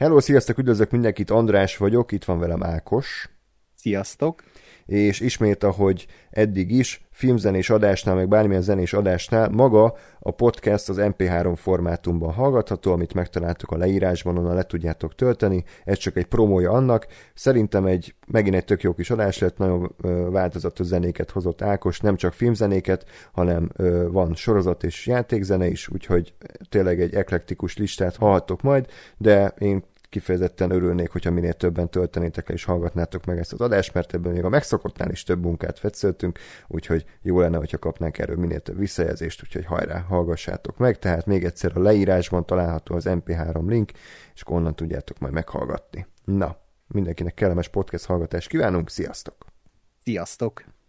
Hello, sziasztok, üdvözlök mindenkit, András vagyok, itt van velem Ákos. Sziasztok! És ismét, ahogy eddig is, filmzenés adásnál, meg bármilyen zenés adásnál, maga a podcast az MP3 formátumban hallgatható, amit megtaláltuk a leírásban, onnan le tudjátok tölteni, ez csak egy promója annak. Szerintem egy, megint egy tök jó kis adás lett, nagyon változatos zenéket hozott Ákos, nem csak filmzenéket, hanem van sorozat és játékzene is, úgyhogy tényleg egy eklektikus listát hallhattok majd, de én kifejezetten örülnék, hogyha minél többen töltenétek le és hallgatnátok meg ezt az adást, mert ebben még a megszokottnál is több munkát fetszöltünk, úgyhogy jó lenne, hogyha kapnánk erről minél több visszajelzést, úgyhogy hajrá, hallgassátok meg. Tehát még egyszer a leírásban található az MP3 link, és onnan tudjátok majd meghallgatni. Na, mindenkinek kellemes podcast hallgatást kívánunk, sziasztok! Sziasztok!